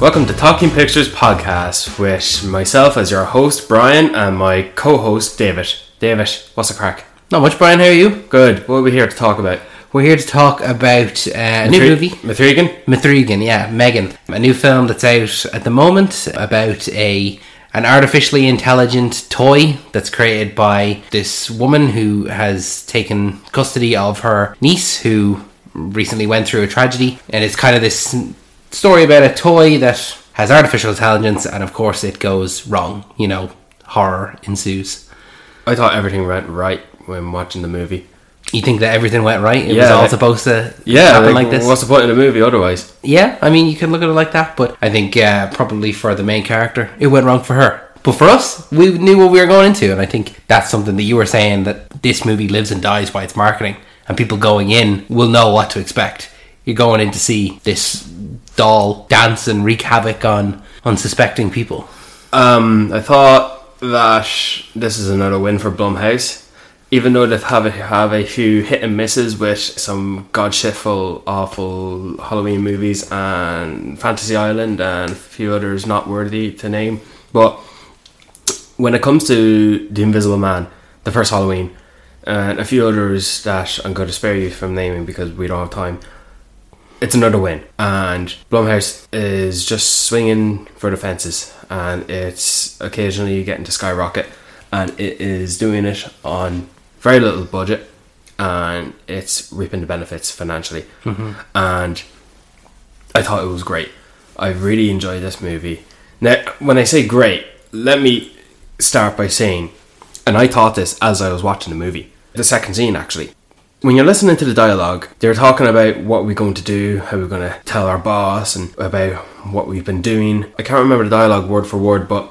Welcome to Talking Pictures Podcast with myself as your host, Brian, and my co host, David. David, what's the crack? Not much, Brian. How are you? Good. What are we here to talk about? We're here to talk about uh, a new movie, Mithrigan? Mithrigan. Yeah, Megan, a new film that's out at the moment about a an artificially intelligent toy that's created by this woman who has taken custody of her niece who recently went through a tragedy, and it's kind of this story about a toy that has artificial intelligence, and of course it goes wrong. You know, horror ensues. I thought everything went right when watching the movie. You think that everything went right? It was Yeah, all like- supposed to Yeah, happen like, this. What's the point in the movie otherwise? Yeah, I mean, you can look at it like that, but I think uh, probably for the main character, it went wrong for her. But for us, we knew what we were going into, and I think that's something that you were saying that this movie lives and dies by its marketing, and people going in will know what to expect. You're going in to see this doll dance and wreak havoc on unsuspecting people. Um, I thought that this is another win for Blumhouse. Even though they have a, have a few hit and misses with some god shitful, awful Halloween movies and Fantasy Island and a few others not worthy to name, but when it comes to The Invisible Man, the first Halloween, and a few others that I'm going to spare you from naming because we don't have time, it's another win. And Blumhouse is just swinging for the fences, and it's occasionally getting to skyrocket, and it is doing it on very little budget, and it's reaping the benefits financially. Mm-hmm. And I thought it was great. I really enjoyed this movie. Now, when I say great, let me start by saying, and I thought this as I was watching the movie, the second scene actually. When you're listening to the dialogue, they're talking about what we're going to do, how we're going to tell our boss, and about what we've been doing. I can't remember the dialogue word for word, but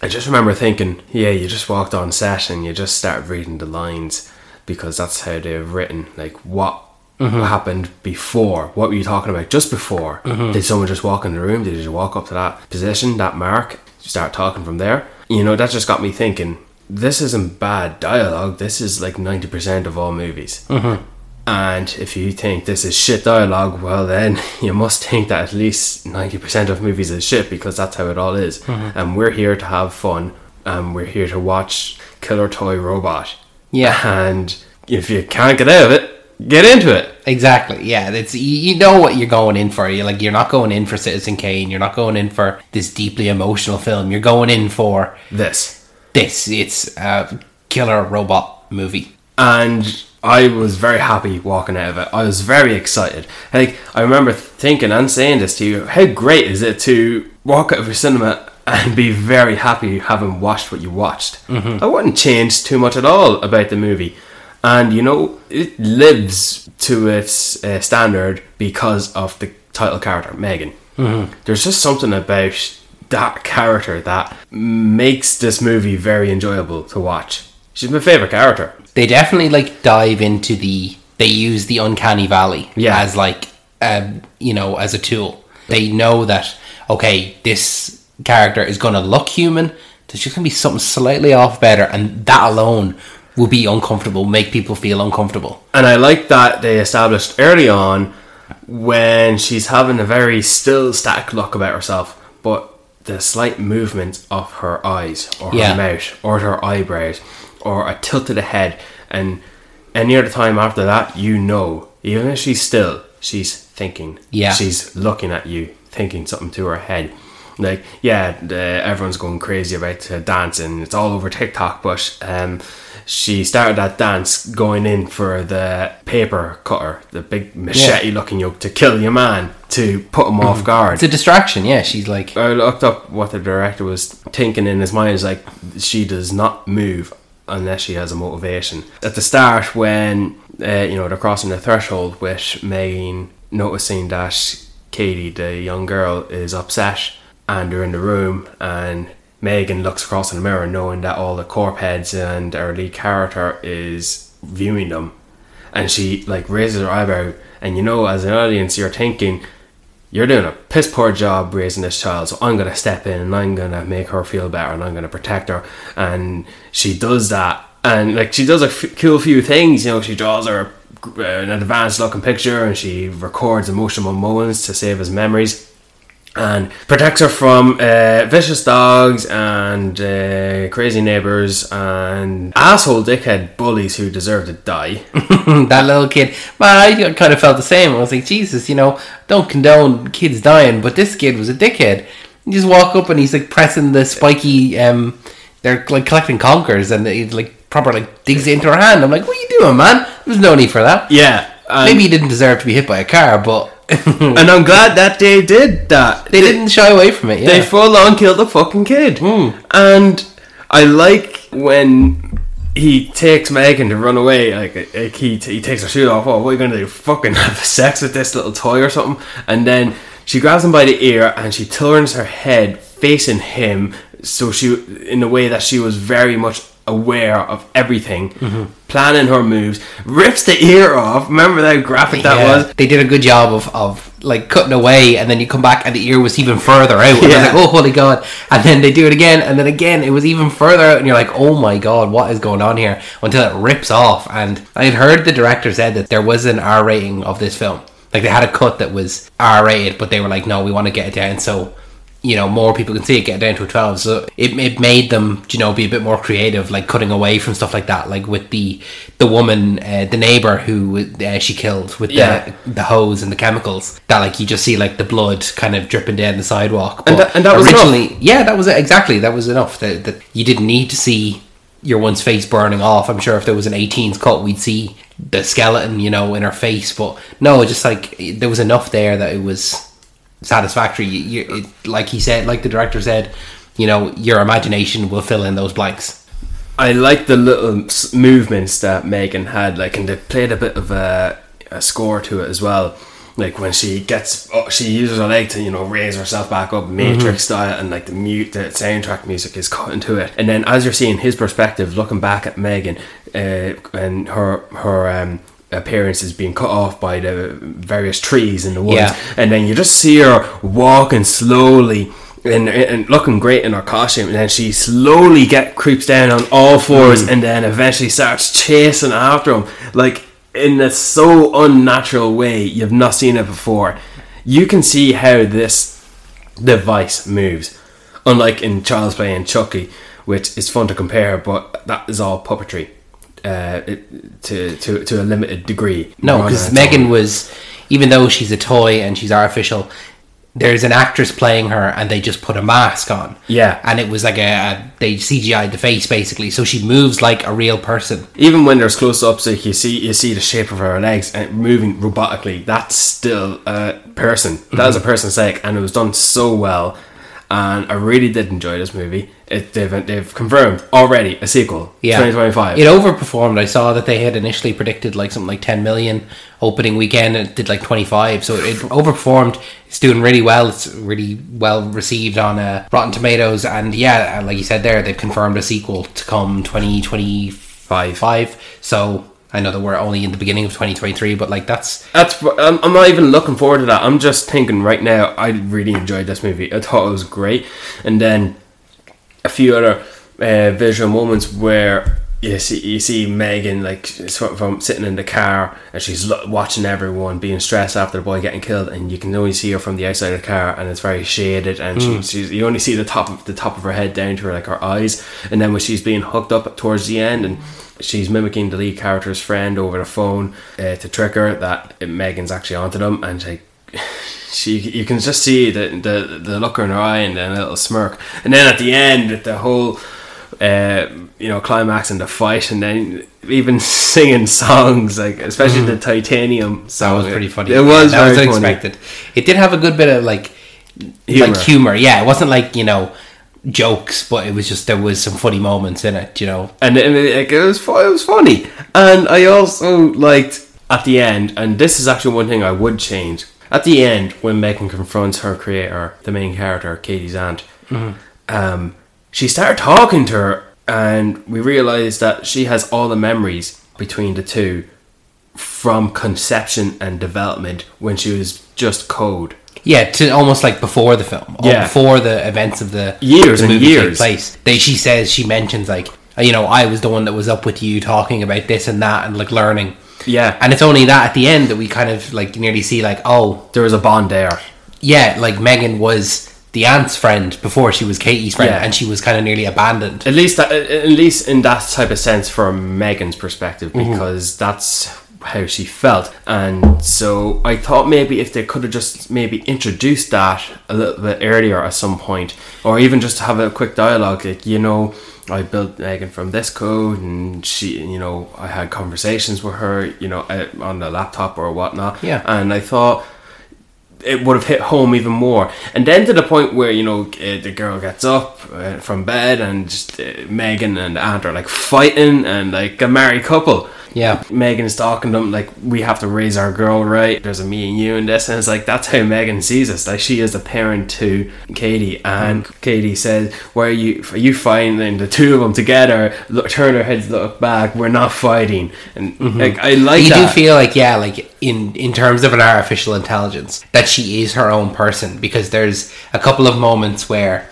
I just remember thinking, yeah, you just walked on set and you just started reading the lines because that's how they're written. Like, what mm-hmm. happened before? What were you talking about just before? Mm-hmm. Did someone just walk in the room? Did you walk up to that position, that mark, start talking from there? You know, that just got me thinking, this isn't bad dialogue. This is like 90% of all movies. Mm-hmm. And if you think this is shit dialogue, well, then you must think that at least 90% of movies is shit because that's how it all is. Mm-hmm. And we're here to have fun. And we're here to watch Killer Toy Robot. Yeah. And if you can't get out of it, get into it. Exactly. Yeah, it's you, you know what you're going in for. You're like you're not going in for Citizen Kane. You're not going in for this deeply emotional film. You're going in for This. This. It's a killer robot movie. and I was very happy walking out of it. I was very excited. Like I remember thinking and saying this to you: How great is it to walk out of a cinema and be very happy having watched what you watched? I wouldn't change too much at all about the movie, and you know it lives to its uh, standard because of the title character Megan. There's just something about that character that makes this movie very enjoyable to watch. She's my favorite character. They definitely like dive into the. They use the uncanny valley Yeah. as like, um, you know, as a tool. They know that okay, this character is going to look human. There's just going to be something slightly off better, and that alone will be uncomfortable, make people feel uncomfortable. And I like that they established early on when she's having a very still static look about herself, but the slight movement of her eyes or Yeah. her mouth or her eyebrows or a tilt of the head and any other time after that you know even if she's still she's thinking Yeah. she's looking at you thinking something to her head like yeah everyone's going crazy about uh, dancing it's all over tiktok but um she started that dance going in for the paper cutter the big machete looking yoke to kill your man to put him off guard It's a distraction. Yeah, she's like, I looked up what the director was thinking in his mind. Is like she does not move unless she has a motivation. At the start, when uh, you know they're crossing the threshold, with Megan noticing that Cady, the young girl, is upset, and they're in the room, and Megan looks across in the mirror, knowing that all the corp heads and our lead character is viewing them, and she like raises her eyebrow, and you know, as an audience, you're thinking you're doing a piss poor job raising this child, so I'm gonna step in and I'm gonna make her feel better and I'm gonna protect her. And she does that, and like she does a f- cool few things. You know, she draws her uh, an advanced looking picture and she records emotional moments to save his memories. And protects her from uh, vicious dogs and uh, crazy neighbors and asshole dickhead bullies who deserve to die. that little kid, man, I kind of felt the same. I was like, Jesus, you know, don't condone kids dying, but this kid was a dickhead. You just walk up and he's like pressing the spiky, um, they're like collecting conkers and he like proper like digs it into her hand. I'm like, what are you doing, man? There's no need for that. Yeah. and- Maybe he didn't deserve to be hit by a car, but and I'm glad that they did that. they didn't shy away from it. Yeah. They full on killed the fucking kid. Hmm. And I like when he takes Megan to run away. Like, like he, he takes her shoe off. Oh, what are you going to do? Fucking have sex with this little toy or something? And then she grabs him by the ear and she turns her head facing him. So she, in a way that she was very much aware of everything, mm-hmm. planning her moves, rips the ear off. Remember how graphic that Yeah. was? They did a good job of, of like cutting away, and then you come back and the ear was even further out. And Yeah. like, oh holy god! And then they do it again, and then again it was even further out, and you're like, oh my god, what is going on here? Until it rips off. And I had heard the director said that there was an R rating of this film. Like they had a cut that was R rated, but they were like, no, we want to get it down so you know more people can see it get down to a 12 so it, it made them you know be a bit more creative like cutting away from stuff like that like with the the woman uh, the neighbor who uh, she killed with Yeah. the the hose and the chemicals that like you just see like the blood kind of dripping down the sidewalk. And But that- and that was originally yeah that was it exactly. That was enough that, that you didn't need to see your one's face burning off. I'm sure if there was an 18's cut we'd see the skeleton you know in her face but no just like there was enough there that it was satisfactory. You, you, it, like he said, like the director said, you know, your imagination will fill in those blanks. I like the little movements that Megan had, like, and they played a bit of a, a score to it as well. Like when she gets, oh, she uses her leg to, you know, raise herself back up, Matrix style, and like the mute, the soundtrack music is cut into it. And then as you're seeing his perspective, looking back at Megan, uh, and her her um, appearance is being cut off by the various trees in the woods, Yeah. and then you just see her walking slowly and, and looking great in her costume. And then she slowly get creeps down on all fours Mm. and then eventually starts chasing after him. Like in a so unnatural way you've not seen it before. You can see how this device moves. Unlike in Child's Play and Chucky which is fun to compare but that is all puppetry uh, to, to, to a limited degree No, because Megan was, even though she's a toy and she's artificial, there's an actress playing her and they just put a mask on. Yeah. And it was like a, a they CGI'd the face basically, so she moves like a real person. even when there's close ups, like you see you see the shape of her legs and moving robotically. That's still a person. That Mm-hmm. a person's leg, and it was done so well. And I really did enjoy this movie. It, they've they've confirmed already a sequel. Yeah, 2025. It overperformed. I saw that they had initially predicted like something like 10 million opening weekend. and It did like 25, so it overperformed. It's doing really well. It's really well received on uh, Rotten Tomatoes, and yeah, like you said there, they've confirmed a sequel to come 2025. Five. So I know that we're only in the beginning of 2023, but like that's That's I'm, not even looking forward to that. I'm just thinking right now. I really enjoyed this movie. I thought it was great, and then a few other uh, visual moments where you see you see Megan like sort of from sitting in the car and she's lo- watching everyone being stressed after the boy getting killed, and you can only see her from the outside of the car, and it's very shaded, and she, she's you only see the top of the top of her head down to her like her eyes, and then when she's being hooked up towards the end and. She's mimicking the lead character's friend over the phone uh, to trick her that Megan's actually onto them, and like she you can just see the the, the look in her eye and then a little smirk and then at the end with the whole uh, you know climax and the fight and then even singing songs like especially the titanium song that was pretty funny. it was Yeah, that was very funny. It did have a good bit of like Humor. like humor. Yeah, it wasn't like you know jokes, but it was just there was some funny moments in it. You know, and it, it, it was it was funny and I also liked at the end and this is actually one thing I would change at the end when Megan confronts her creator the main character Cady's aunt um, she started talking to her and we realized that she has all the memories between the two from conception and development when she was just code yeah, to almost like before the film, Yeah. before the events of the Years the and years. place. They, she says she mentions like uh, you know I was the one that was up with you talking about this and that and like learning. yeah And it's only that at the end that we kind of like nearly see like oh there was a bond there yeah, like Megan was the aunt's friend before she was Cady's friend, Yeah. and she was kind of nearly abandoned. At least, that, at least in that type of sense, from Megan's perspective, mm-hmm. because that's how she felt. And so I thought maybe if they could have just maybe introduced that a little bit earlier at some point, or even just have a quick dialogue, like you know. I built Megan from this code, and she, you know, I had conversations with her, you know, uh, on the laptop or whatnot. Yeah. and I thought it would have hit home even more. And then to the point where you know uh, the girl gets up uh, from bed and just uh, Megan and aunt are like fighting and like a married couple. Yeah. Megan's talking to them like we have to raise our girl right. There's a me and you in this, and it's like that's how Megan sees us. Like she is a parent to Cady, and mm. Cady says, "Where are you? Are you finding the two of them together? Look, turn their heads, look back. We're not fighting." And mm-hmm. like I like you that. do feel like yeah like in in terms of an artificial intelligence that she is her own person because there's a couple of moments where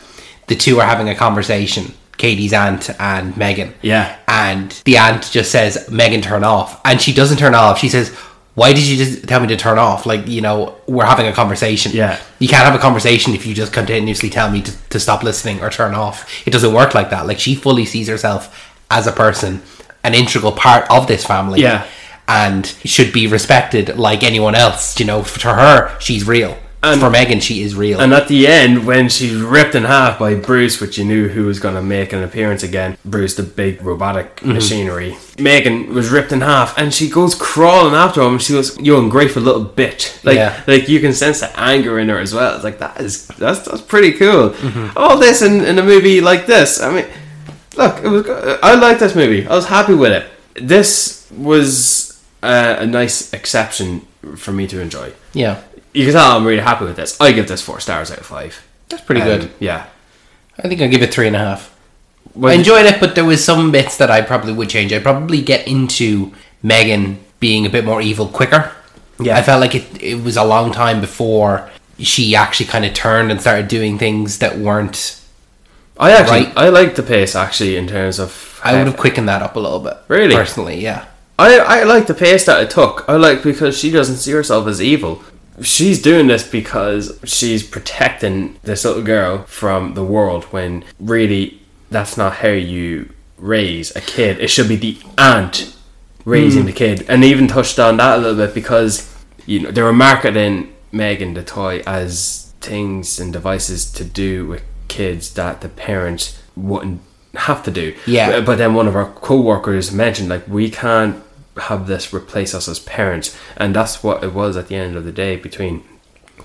the two are having a conversation cady's aunt and megan Yeah. and the aunt just says megan turn off and she doesn't turn off she says why did you just tell me to turn off like you know we're having a conversation Yeah. you can't have a conversation if you just continuously tell me to, to stop listening or turn off it doesn't work like that like she fully sees herself as a person an integral part of this family Yeah. and should be respected like anyone else. You know, to her, she's real. And- For Megan, she is real. And at the end, when she's ripped in half by Bruce, which you knew who was going to make an appearance again, Bruce, the big robotic Mm-hmm. machinery, Megan was ripped in half, and she goes crawling after him. She goes, "You ungrateful little bitch!" Like, Yeah. like you can sense the anger in her as well. It's like that is that's that's pretty cool. Mm-hmm. All this in, in a movie like this. I mean, look, it was. I liked this movie. I was happy with it. This was uh, a nice exception for me to enjoy. yeah, You can tell I'm really happy with this. I give this four stars out of five. that's pretty Um, good. Yeah. I think I'll give it three and a half. Well, I enjoyed it, but there was some bits that I probably would change. I'd probably get into Megan being a bit more evil quicker. Yeah. I felt like it, it was a long time before she actually kind of turned and started doing things that weren't. I actually right. I like the pace actually in terms of. I would have quickened that up a little bit. Really? Personally, yeah. I I like the pace that it took. I like because she doesn't see herself as evil. She's doing this because she's protecting this little girl from the world when really that's not how you raise a kid. It should be the aunt raising hmm. the kid. And they even touched on that a little bit because you know they were marketing Megan the toy as things and devices to do with kids that the parents wouldn't have to do. Yeah. But- But then one of our co-workers mentioned like we can't have this replace us as parents and that's what it was at the end of the day between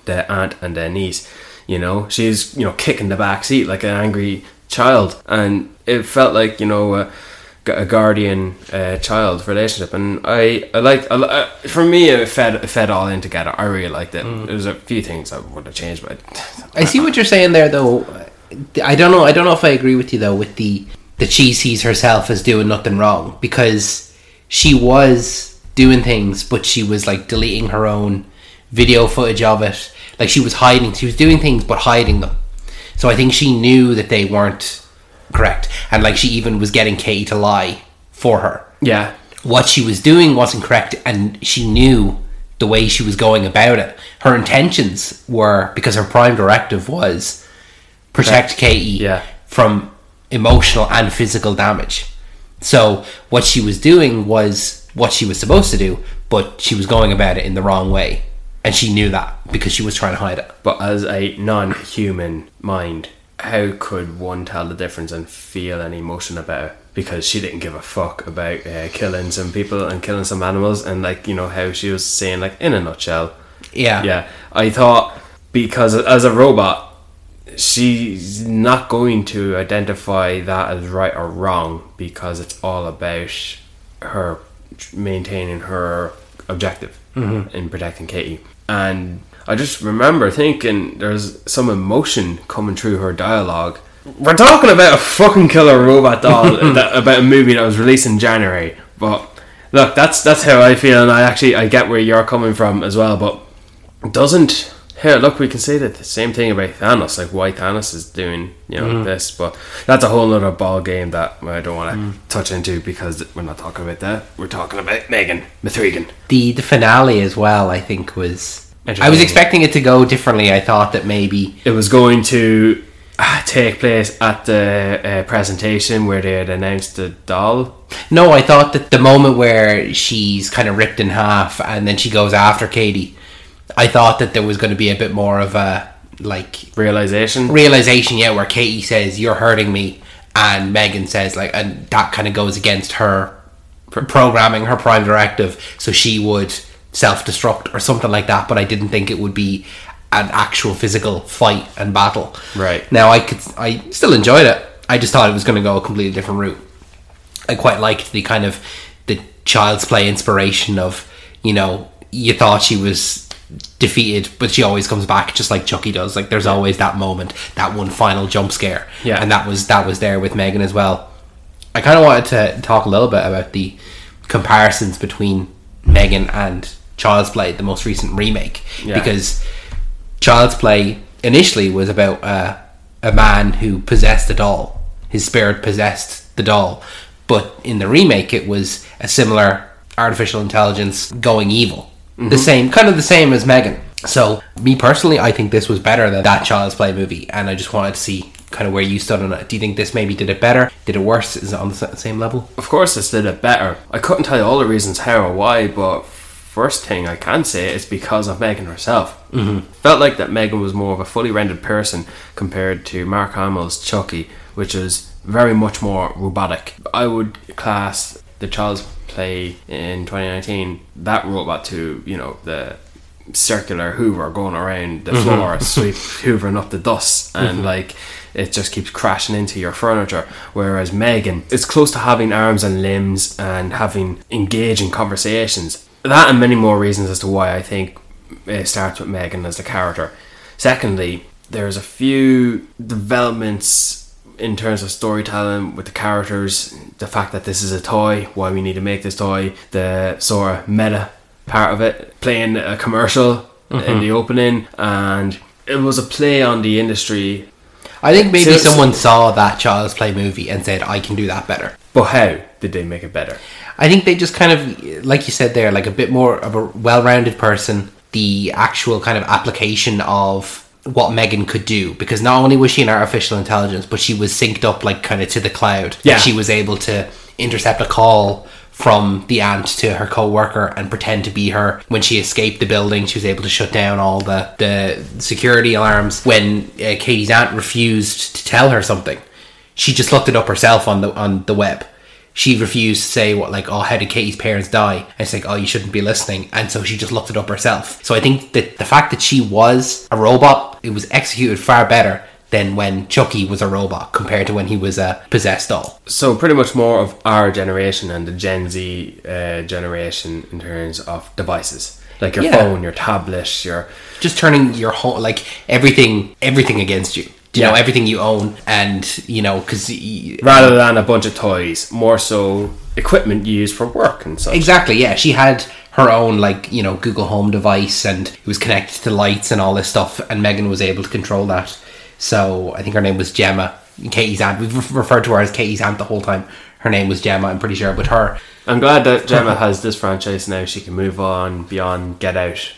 their aunt and their niece you know she's you know kicking the back seat like an angry child and it felt like you know a, a guardian uh, child relationship and i i liked I, li- uh, for me it fed it fed all in together i really liked it there's a few things i would have changed but I see what you're saying there, though. I don't know. I don't know if I agree with you though. With the that she sees herself as doing nothing wrong because she was doing things, but she was like deleting her own video footage of it. Like she was hiding. She was doing things, but hiding them. So I think she knew that they weren't correct, and like she even was getting Cady to lie for her yeah what she was doing wasn't correct and she knew the way she was going about it her intentions were because her prime directive was protect cady Yeah. from emotional and physical damage so what she was doing was what she was supposed to do but she was going about it in the wrong way and she knew that because she was trying to hide it But as a non-human mind, how could one tell the difference and feel any emotion about it? Because she didn't give a fuck about uh, killing some people and killing some animals, and like you know how she was saying, like in a nutshell. yeah Yeah, I thought because as a robot, she's not going to identify that as right or wrong because it's all about her maintaining her objective mm-hmm. in protecting Cady. And I just remember thinking there's some emotion coming through her dialogue. We're talking about a fucking killer robot doll that, about a movie that was released in January, but look, that's that's how I feel, and I actually I get where you're coming from as well, but doesn't here look we can say that the same thing about Thanos. Like why Thanos is doing you know this but that's a whole other ball game that I don't want to touch into because we're not talking about that. We're talking about Megan Mathregan the the finale as well i think was I was expecting it to go differently. I thought that maybe it was going to uh, take place at the uh, presentation where they had announced the doll. no, I thought that the moment where she's kind of ripped in half and then she goes after Cady, I thought that there was going to be a bit more of a like Realization. realization, yeah, where Cady says you're hurting me, and Megan says like, and that kind of goes against her programming, her prime directive, so she would self destruct or something like that. But I didn't think it would be an actual physical fight and battle. Right. now, I could, I still enjoyed it. I just thought it was going to go a completely different route. I quite liked the kind of the child's play inspiration of you know you thought she was defeated but she always comes back just like Chucky does like there's always that moment that one final jump scare Yeah. and that was that was there with Megan as well I kind of wanted to talk a little bit about the comparisons between Megan and Child's Play the most recent remake Yeah. because Child's Play initially was about uh, a man who possessed a doll. His spirit possessed the doll. But in the remake, it was a similar artificial intelligence going evil. The same, kind of the same as Megan. So, me personally, I think this was better than that Child's Play movie. And I just wanted to see kind of where you stood on it. Do you think this maybe did it better? Did it worse? Is it on the same level? Of course, this did it better. I couldn't tell you all the reasons how or why, but first thing I can say is because of Megan herself. Mm-hmm. Felt like that Megan was more of a fully rendered person compared to Mark Hamill's Chucky, which is very much more robotic. I would class the Child's Play in 2019 that robot to you know the circular Hoover going around the mm-hmm. floor, sweep hoovering up the dust, and mm-hmm. like it just keeps crashing into your furniture. Whereas Megan, it's close to having arms and limbs and having engaging conversations. That and many more reasons as to why I think it starts with Megan as the character. Secondly, there's a few developments in terms of storytelling with the characters, the fact that this is a toy, why we need to make this toy, the sort of meta part of it, playing a commercial in the mm-hmm. opening, and it was a play on the industry. I think maybe So- someone saw that Child's Play movie and said, I can do that better. But how did they make it better? I think they just kind of, like you said there, like a bit more of a well-rounded person. The actual kind of application of what Megan could do, because not only was she an artificial intelligence, but she was synced up like kind of to the cloud. Yeah. she was able to intercept a call from the aunt to her co-worker and pretend to be her when she escaped the building she was able to shut down all the, the security alarms when uh, cady's aunt refused to tell her something she just looked it up herself on the on the web she refused to say what like oh how did cady's parents die? And it's like oh you shouldn't be listening. And so she just looked it up herself. So i think that the fact that she was a robot it was executed far better than when chucky was a robot compared to when he was a possessed doll. So pretty much more of our generation and the Gen Z uh, generation in terms of devices, like your Yeah. phone, your tablet, your just turning your whole like everything everything against you you know everything you own and you know because rather than a bunch of toys, more so equipment you use for work and such. exactly yeah she had her own like you know google home device and it was connected to lights and all this stuff and megan was able to control that so i think her name was gemma cady's aunt we've re- referred to her as cady's aunt the whole time her name was gemma i'm pretty sure but her I'm glad that Gemma has this franchise now. She can move on beyond Get Out.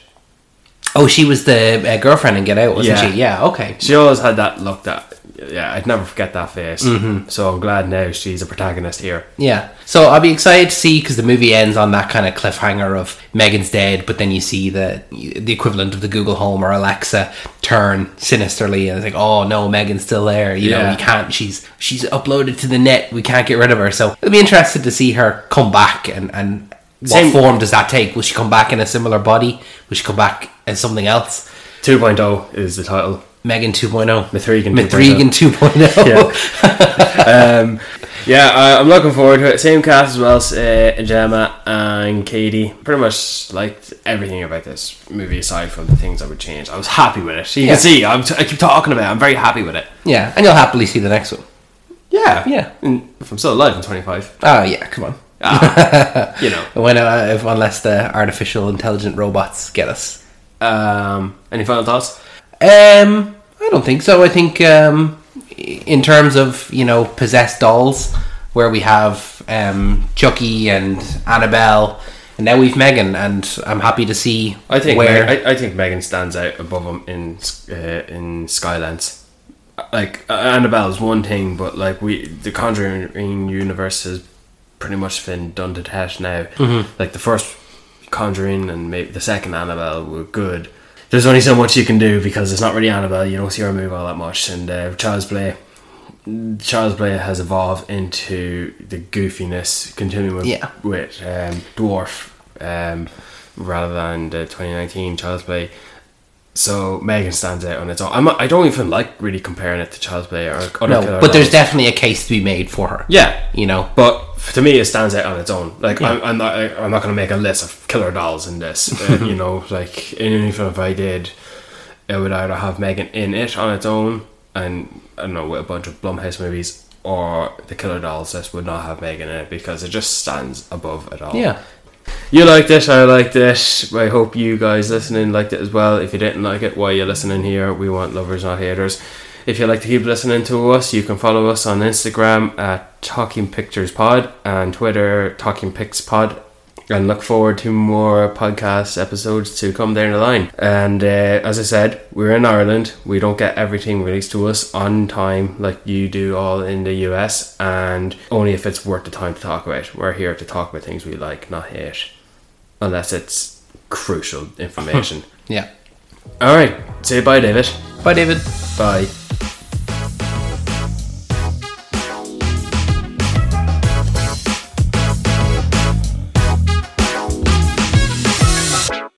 Oh she was the uh, girlfriend in get out wasn't Yeah. she yeah okay She always had that look that yeah, I'd never forget that face. So I'm glad now she's a protagonist here. Yeah. So I'll be excited to see because the movie ends on that kind of cliffhanger of Megan's dead, but then you see the the equivalent of the Google Home or Alexa turn sinisterly, and it's like, oh no, Megan's still there. You know, Yeah. you can't. She's she's uploaded to the net. We can't get rid of her. So it'll be interested to see her come back and and. What Same- form does that take? Will she come back in a similar body? Will she come back as something else? 2.0 is the title. Megan 2.0. Mithrigan Mithrigan 2.0. Yeah. um, yeah, I, I'm looking forward to it. Same cast as well, uh, Gemma and Cady. Pretty much liked everything about this movie aside from the things I would change. I was happy with it. You Yeah. can see, I'm t- I keep talking about it. I'm very happy with it. yeah, and you'll happily see the next one. Yeah. Yeah. And if I'm still alive in 25. Oh yeah, come on. Ah, you know. When uh, if, unless the artificial intelligent robots get us. Um, any final thoughts? Um, I don't think so. I think um, in terms of you know possessed dolls, where we have um, Chucky and Annabelle and now we've Megan, and I'm happy to see I think where. Meg- I, I think Megan stands out above them in uh, in Skylands. Like Annabelle's one thing, but like we the Conjuring universe has pretty much been done to death now. Mm-hmm. Like the first Conjuring and maybe the second Annabelle were good. There's only so much you can do because it's not really Annabelle. You don't see her move all that much, and uh, Child's Play. Child's Play has evolved into the goofiness, continuing with, Yeah. with um, Dourif um, rather than the 2019 Child's Play. So Megan stands out on its own. I'm I don't even like really comparing it to Child's Play or other no, but there's definitely a case to be made for her. yeah, You know? but to me it stands out on its own. Like Yeah. I'm, I'm not I'm not going to make a list of killer dolls in this. Uh, you know, like even if I did, it would either have Megan in it on its own, and I don't know with a bunch of Blumhouse movies, or the killer dolls list would not have Megan in it because it just stands above it all. Yeah. You liked it, I liked it. I hope you guys listening liked it as well. If you didn't like it, why are you listening here? We want lovers, not haters. If you'd like to keep listening to us, you can follow us on Instagram at Talking Pictures Pod and Twitter Talking Pics Pod. And look forward to more podcast episodes to come down the line. And uh, as I said, we're in Ireland. We don't get everything released to us on time like you do all in the US, and only if it's worth the time to talk about. We're here to talk about things we like, not hate, unless it's crucial information. Yeah. all right, say bye, David. Bye, David. Bye.